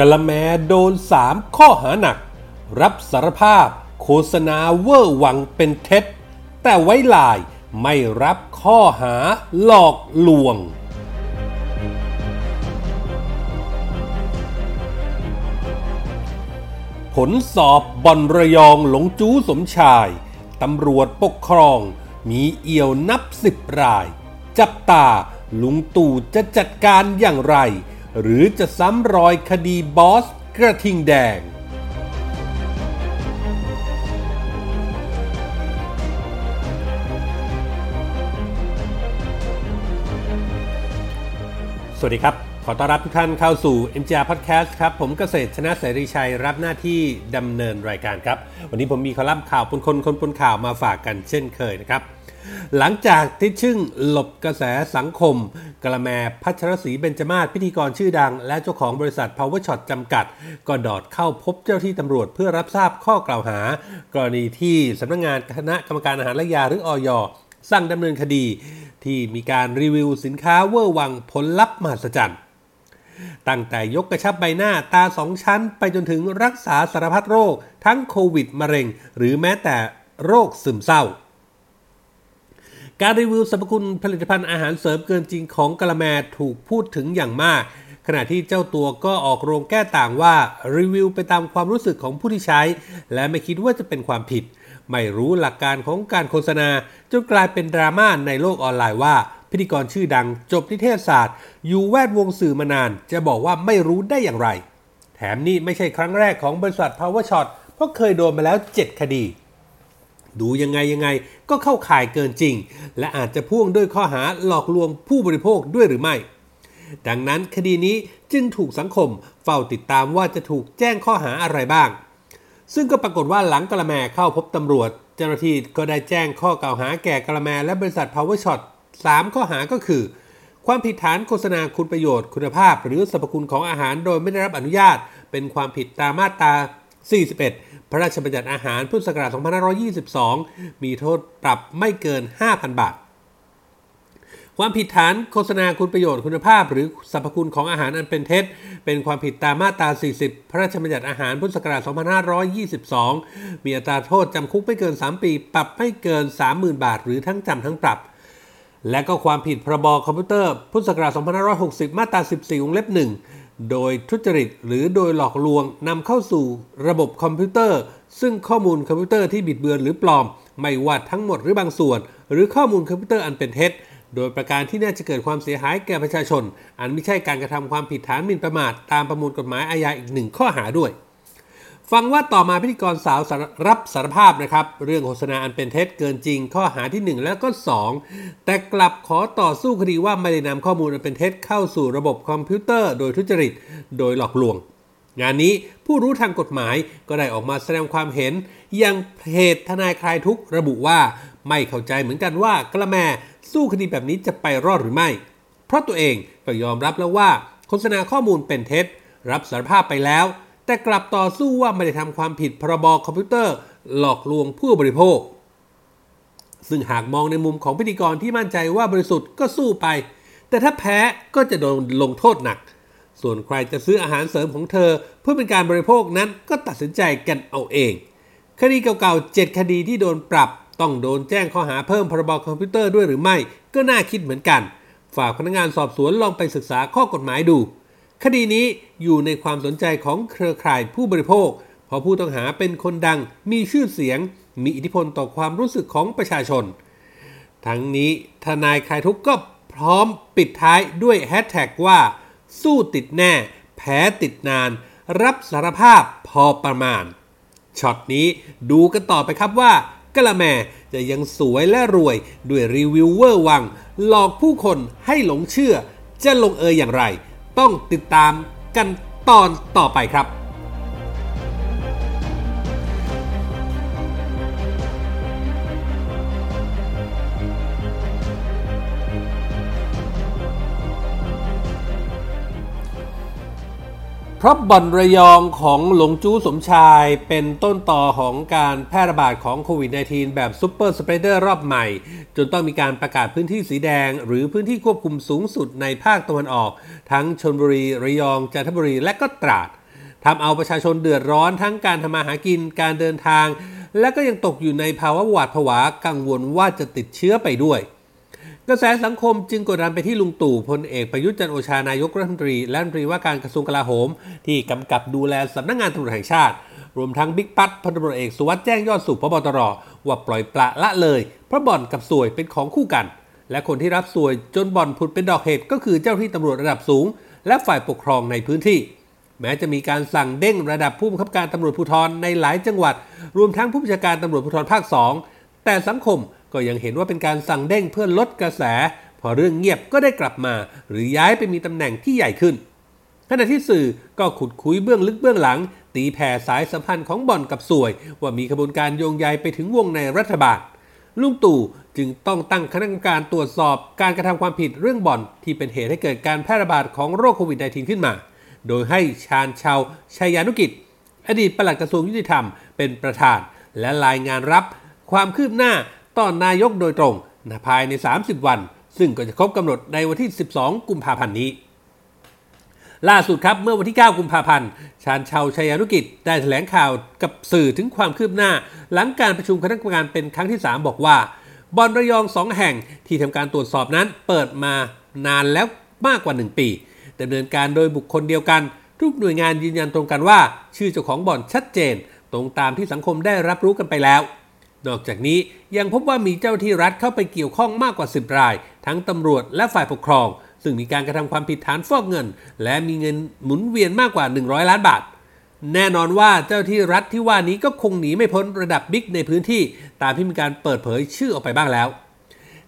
กะละแมโดน 3 ข้อหาหนัก รับสารภาพ โฆษณาเวอร์วังเป็นเท็จ แต่ไว้ลายไม่รับข้อหาหลอกลวง ผลสอบบอนระยองหลงจู้สมชาย ตำรวจปกครอง มีเอี่ยวนับสิบราย จับตาลุงตู่จะจัดการอย่างไร หรือจะซ้ำรอยคดีบอสกระทิงแดง สวัสดีครับ ขอต้อนรับทุกท่านเข้าสู่ MGR Podcast ครับ ผมเกษตรชนะเสรีชัยรับหน้าที่ดำเนินรายการครับ วันนี้ผมมีคอลัมน์ข่าวปนคนคนปนข่าวมาฝากกันเช่นเคยนะครับ หลังจากที่ชึ่งหลบกระแสสังคม กาละแมร์พัชรศรีเบญจมาศพิธีกรชื่อดัง และเจ้าของบริษัท Power Shot จำกัด ก็ดอดเข้าพบเจ้าหน้าที่ตำรวจเพื่อรับทราบข้อกล่าวหา กรณีที่สำนักงานคณะกรรมการอาหารและยาหรืออยสั่งดำเนินคดี ที่มีการรีวิวสินค้าเวอร์วังผลลัพธ์มหัศจรรย์ ตั้งแต่ยกกระชับใบหน้าตาสองชั้น ไปจนถึงรักษาสารพัดโรค ทั้งโควิด มะเร็ง หรือแม้แต่โรคซึมเศร้า การรีวิวสรรพคุณผลิตภัณฑ์อาหารเสริมเกินจริงของกะละแมถูกพูดถึงอย่างมากขณะที่เจ้าตัวก็ออกโรงแก้ต่างว่ารีวิวไปตามความรู้สึกของผู้ที่ใช้ และไม่คิดว่าจะเป็นความผิด ไม่รู้หลักการของการโฆษณาจนกลายเป็นดราม่าในโลกออนไลน์ว่า พิธีกรชื่อดังจบนิเทศศาสตร์ อยู่แวดวงสื่อมานาน จะบอกว่าไม่รู้ได้อย่างไร แถมนี่ไม่ใช่ครั้งแรกของบริษัท Power Shot เพราะเคยโดนมาแล้ว 7 คดี ดูยังไงยังไงก็เข้าข่ายเกินจริง และอาจจะพ่วงด้วยข้อหาหลอกลวงผู้บริโภคด้วยหรือไม่ ดังนั้นคดีนี้จึงถูกสังคมเฝ้าติดตามว่าจะถูกแจ้งข้อหาอะไรบ้าง ซึ่งก็ปรากฏว่าหลังกะละแมเข้าพบตำรวจ เจ้าหน้าที่ก็ได้แจ้งข้อกล่าวหาแก่กะละแมและบริษัท Power Shot 3 ข้อหาก็คือ ความผิดฐานโฆษณาคุณประโยชน์ คุณภาพ หรือสรรพคุณของอาหารโดยไม่ได้รับอนุญาต เป็นความผิดตามมาตรา 41 พระราชบัญญัติอาหารพุทธศักราช2522 มีโทษปรับไม่เกิน 5,000 บาท ความผิดฐานโฆษณาคุณประโยชน์คุณภาพ หรือสรรพคุณของอาหารอันเป็นเท็จ เป็นความผิดตามมาตรา 40 พระราชบัญญัติอาหารพุทธศักราช2522 มีอัตราโทษจำคุกไม่เกิน 3 ปี ปรับไม่เกิน 30,000 บาท หรือทั้งจำทั้งปรับ และก็ความผิดพรบคอมพิวเตอร์ พุทธศักราช 2560 มาตรา 14 วงเล็บ 1 โดยทุจริตหรือโดยหลอกลวงนำเข้าสู่ระบบคอมพิวเตอร์ ซึ่งข้อมูลคอมพิวเตอร์ที่บิดเบือนหรือปลอม ไม่ว่าทั้งหมดหรือบางส่วน หรือข้อมูลคอมพิวเตอร์อันเป็นเท็จ โดยประการที่น่าจะเกิดความเสียหายแก่ประชาชน อันไม่ใช่การกระทำความผิดฐานหมิ่นประมาทตามประมวลกฎหมายอาญาอีกหนึ่งข้อหาด้วย ฟังว่าต่อมาพิธีกรสาวรับสารภาพนะครับ เรื่องโฆษณาอันเป็นเท็จเกินจริง ข้อหาที่ 1 และก็ 2 แต่กลับขอต่อสู้คดีว่าไม่ได้นำข้อมูลอันเป็นเท็จเข้าสู่ระบบคอมพิวเตอร์ โดยทุจริต โดยหลอกลวง งานนี้ผู้รู้ทางกฎหมายก็ได้ออกมาแสดงความเห็น ยังเพจทนายคลายทุกระบุว่าไม่เข้าใจเหมือนกันว่ากระแมสู้คดีแบบนี้จะไปรอดหรือไม่ เพราะตัวเองก็ยอมรับแล้วว่าโฆษณาข้อมูลเป็นเท็จ รับสารภาพไปแล้ว แต่กลับต่อสู้ว่าไม่ได้ทำความผิดพรบคอมพิวเตอร์ หลอกลวงผู้บริโภค ซึ่งหากมองในมุมของพิธีกรที่มั่นใจว่าบริสุทธิ์ก็สู้ไป แต่ถ้าแพ้ก็จะโดนลงโทษหนัก ส่วนใครจะซื้ออาหารเสริมของเธอ เพื่อเป็นการบริโภคนั้นก็ตัดสินใจกันเอาเอง คดีเก่าๆ7คดีที่โดนปรับต้องโดนแจ้งข้อหาเพิ่มพรบคอมพิวเตอร์ด้วยหรือไม่ ก็น่าคิดเหมือนกัน ฝากพนักงานสอบสวนลองไปศึกษาข้อกฎหมายดู คดีนี้อยู่ในความสนใจของเครือข่ายผู้บริโภค เพราะผู้ต้องหาเป็นคนดังมีชื่อเสียง มีอิทธิพลต่อความรู้สึกของประชาชน ทั้งนี้ทนายคลายทุกข์ก็พร้อมปิดท้ายด้วยแฮชแท็กว่า สู้ติดแน่ แพ้ติดนาน รับสารภาพพอประมาณช็อตนี้ดูกันต่อไปครับว่ากาละแมร์จะยังสวยและรวยด้วยรีวิวเวอร์วัง หลอกผู้คนให้หลงเชื่อ จะลงเอยอย่างไร ต้องติดตามกันตอนต่อไปครับ เพราะบ่อนระยองของหลงจู้สมชายเป็นต้นตอของการแพร่ระบาดของโควิด -19 แบบ super spreader รอบใหม่ จนต้องมีการประกาศพื้นที่สีแดง หรือพื้นที่ควบคุมสูงสุดในภาคตะวันออก ทั้งชนบุรี ระยอง จันทบุรี และก็ตราดทำเอาประชาชนเดือดร้อนทั้งการทำมาหากินการเดินทาง และก็ยังตกอยู่ในภาวะหวาดผวากังวลว่าจะติดเชื้อไปด้วย กระแสสังคมจึงกดดันไปที่ลุงตู่พลเอกประยุทธ์จันโอชานายกรัฐมนตรีและรัฐมนตรีว่าการกระทรวงกลาโหม ที่กำกับดูแลสำนักงงานตำรวจแห่งชาติ รวมทั้งบิ๊กปัตพลตำรวจเอกสุวัสด์แจ้งยอดสุขพบตรว่าปล่อยปละละเลย เพราะบ่อนกับสวยเป็นของคู่กัน และคนที่รับสวยจนบ่อนผุดเป็นดอกเห็ดก็คือเจ้าที่ตำรวจระดับสูง และฝ่ายปกครองในพื้นที่ แม้จะมีการสั่งเด้งระดับผู้บังคับการตำรวจภูธรในหลายจังหวัด รวมทั้งผู้บัญชาการตำรวจภูธรภาค 2 แต่สังคม ก็ยังเห็นว่าเป็นการสั่งเด้งเพื่อลดกระแส พอเรื่องเงียบก็ได้กลับมา หรือย้ายไปมีตำแหน่งที่ใหญ่ขึ้นขณะที่สื่อก็ขุดคุยเบื้องลึกเบื้องหลัง ตีแผ่สายสัมพันธ์ของบ่อนกับสวย ว่ามีขบวนการโยงใยไปถึงวงในรัฐบาล ลุงตู่จึงต้องตั้งคณะกรรมการตรวจสอบการกระทำความผิดเรื่องบ่อนที่เป็นเหตุให้เกิดการแพร่ระบาดของโรคโควิด -19 ขึ้นมา โดยให้ชาญชาวชัยยานุกิจ อดีตปลัดกระทรวงยุติธรรมเป็นประธาน และรายงานรับความคืบหน้า ต่อนายกโดยตรงภายใน 30 วัน ซึ่งก็จะครบกำหนดในวันที่ 12 กุมภาพันธ์นี้ ล่าสุดครับเมื่อวันที่ 9 กุมภาพันธ์ชาญชาวชัยานุกิจได้แถลงข่าวกับสื่อถึงความคืบหน้า หลังการประชุมคณะกรรมการเป็นครั้งที่ 3 บอกว่าบอนระยองสองแห่งที่ทำการตรวจสอบนั้นเปิดมานานแล้วมากกว่า 1 ปีดำเนินการโดยบุคคลเดียวกัน ทุกหน่วยงานยืนยันตรงกันว่า ชื่อเจ้าของบ่อนชัดเจน ตรงตามที่สังคมได้รับรู้กันไปแล้ว นอกจากนี้ยังพบว่ามีเจ้าที่รัฐเข้าไปเกี่ยวข้องมากกว่า 10 ราย ทั้งตำรวจและฝ่ายปกครอง ซึ่งมีการกระทำความผิดฐานฟอกเงิน และมีเงินหมุนเวียนมากกว่า 100 ล้านบาท แน่นอนว่าเจ้าที่รัฐที่ว่านี้ก็คงหนีไม่พ้นระดับบิ๊กในพื้นที่ ตามที่มีการเปิดเผยชื่อออกไปบ้างแล้ว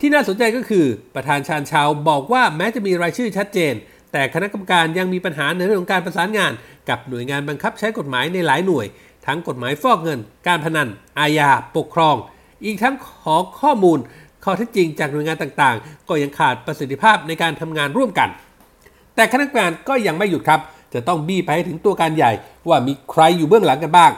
ที่น่าสนใจก็คือ ประธานชาญชาวบอกว่าแม้จะมีรายชื่อชัดเจน แต่คณะกรรมการยังมีปัญหาในเรื่องของการประสานงาน กับหน่วยงานบังคับใช้กฎหมายในหลายหน่วย ทั้งกฎหมายฟอกเงิน การพนัน อาญา ปกครอง อีกทั้งขอข้อมูล ข้อเท็จจริงจากหน่วยงานต่างๆ ก็ยังขาดประสิทธิภาพในการทำงานร่วมกัน แต่คณะกรรมการก็ยังไม่หยุดครับ จะต้องบี้ไปถึงตัวการใหญ่ ว่ามีใครอยู่เบื้องหลังกันบ้าง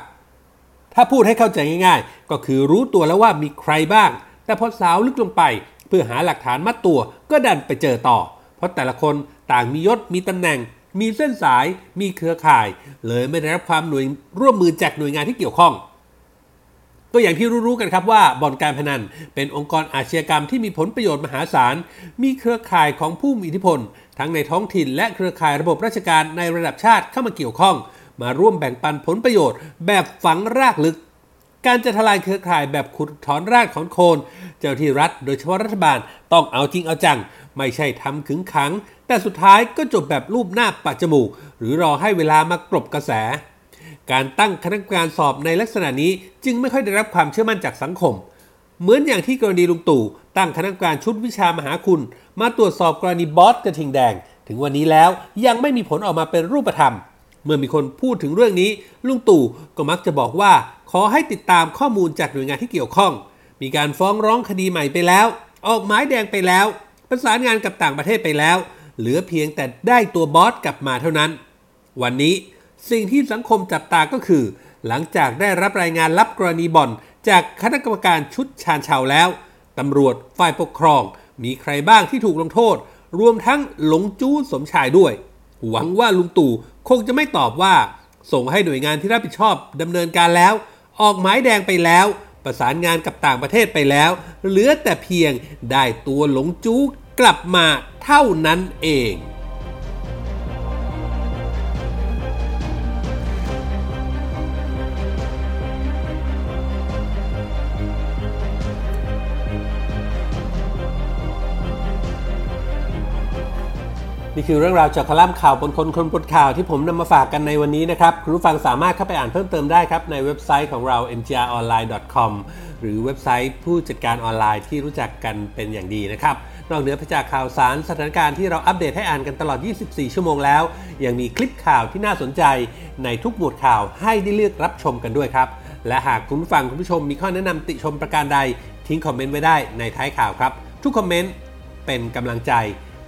ถ้าพูดให้เข้าใจง่าย ๆ ก็คือรู้ตัวแล้วว่ามีใครบ้าง แต่พอสาวลึกลงไป เพื่อหาหลักฐานมัดตัวก็ดันไปเจอต่อ เพราะแต่ละคนต่างมียศมีตำแหน่ง มีเส้นสาย มีเครือข่าย เลยไม่ได้รับความหน่วยร่วมมือจากหน่วยงานที่เกี่ยวข้อง ก็อย่างที่รู้ๆกันครับว่าบ่อนการพนันเป็นองค์กรอาชญากรรมที่มีผลประโยชน์มหาศาล มีเครือข่ายของผู้มีอิทธิพล ทั้งในท้องถิ่นและเครือข่ายระบบราชการในระดับชาติเข้ามาเกี่ยวข้อง มาร่วมแบ่งปันผลประโยชน์ แบบฝังรากลึกการจะทลายเครือข่ายแบบขุดถอนรากถอนโคน เจ้าที่รัฐโดยเฉพาะรัฐบาลต้องเอาจริงเอาจัง ไม่ใช่ทำขึงขัง แต่สุดท้ายก็จบแบบรูปหน้าปัจจมูก หรือรอให้เวลามากรบกระแส การตั้งคณะกรรมการสอบในลักษณะนี้จึงไม่ค่อยได้รับความเชื่อมั่นจากสังคม เหมือนอย่างที่กรณีลุงตู่ตั้งคณะกรรมการชุดวิชามหาคุณ มาตรวจสอบกรณีบอสกระทิงแดง ถึงวันนี้แล้วยังไม่มีผลออกมาเป็นรูปธรรม เมื่อมีคนพูดถึงเรื่องนี้ ลุงตู่ก็มักจะบอกว่า ขอให้ติดตามข้อมูลจากหน่วยงานที่เกี่ยวข้อง มีการฟ้องร้องคดีใหม่ไปแล้ว ออกหมายแดงไปแล้ว ประสานงานกับต่างประเทศไปแล้ว เหลือเพียงแต่ได้ตัวบอสกลับมาเท่านั้น วันนี้สิ่งที่สังคมจับตาก็คือ หลังจากได้รับรายงานรับกรณีบ่อน จากคณะกรรมการชุดชาญชาวแล้วตำรวจฝ่ายปกครอง มีใครบ้างที่ถูกลงโทษ รวมทั้งหลงจู้สมชายด้วย หวังว่าลุงตู่คงจะไม่ตอบว่า ส่งให้หน่วยงานที่รับผิดชอบดำเนินการแล้ว ออกหมายแดงไปแล้ว ประสานงานกับต่างประเทศไปแล้ว เหลือแต่เพียงได้ตัวหลงจู้กลับมาเท่านั้นเอง นี่คือเรื่องราวจากคอลัมน์ข่าวบนคนคนบนข่าวที่ผมนำมาฝากกันในวันนี้นะครับ คุณผู้ฟังสามารถเข้าไปอ่านเพิ่มเติมได้ครับ ในเว็บไซต์ของเรา mgronline.com หรือเว็บไซต์ผู้จัดการออนไลน์ที่รู้จักกันเป็นอย่างดีนะครับ นอกเหนือไปจากข่าวสารสถานการณ์ที่เราอัปเดตให้อ่านกันตลอด 24 ชั่วโมงแล้ว ยังมีคลิปข่าวที่น่าสนใจในทุกหมวดข่าวให้ได้เลือกรับชมกันด้วยครับ และหากคุณผู้ฟังคุณผู้ชมมีข้อแนะนำติชมประการใด ทิ้ง comment ไว้ได้ในท้ายข่าวครับ ทุก comment เป็นกำลังใจ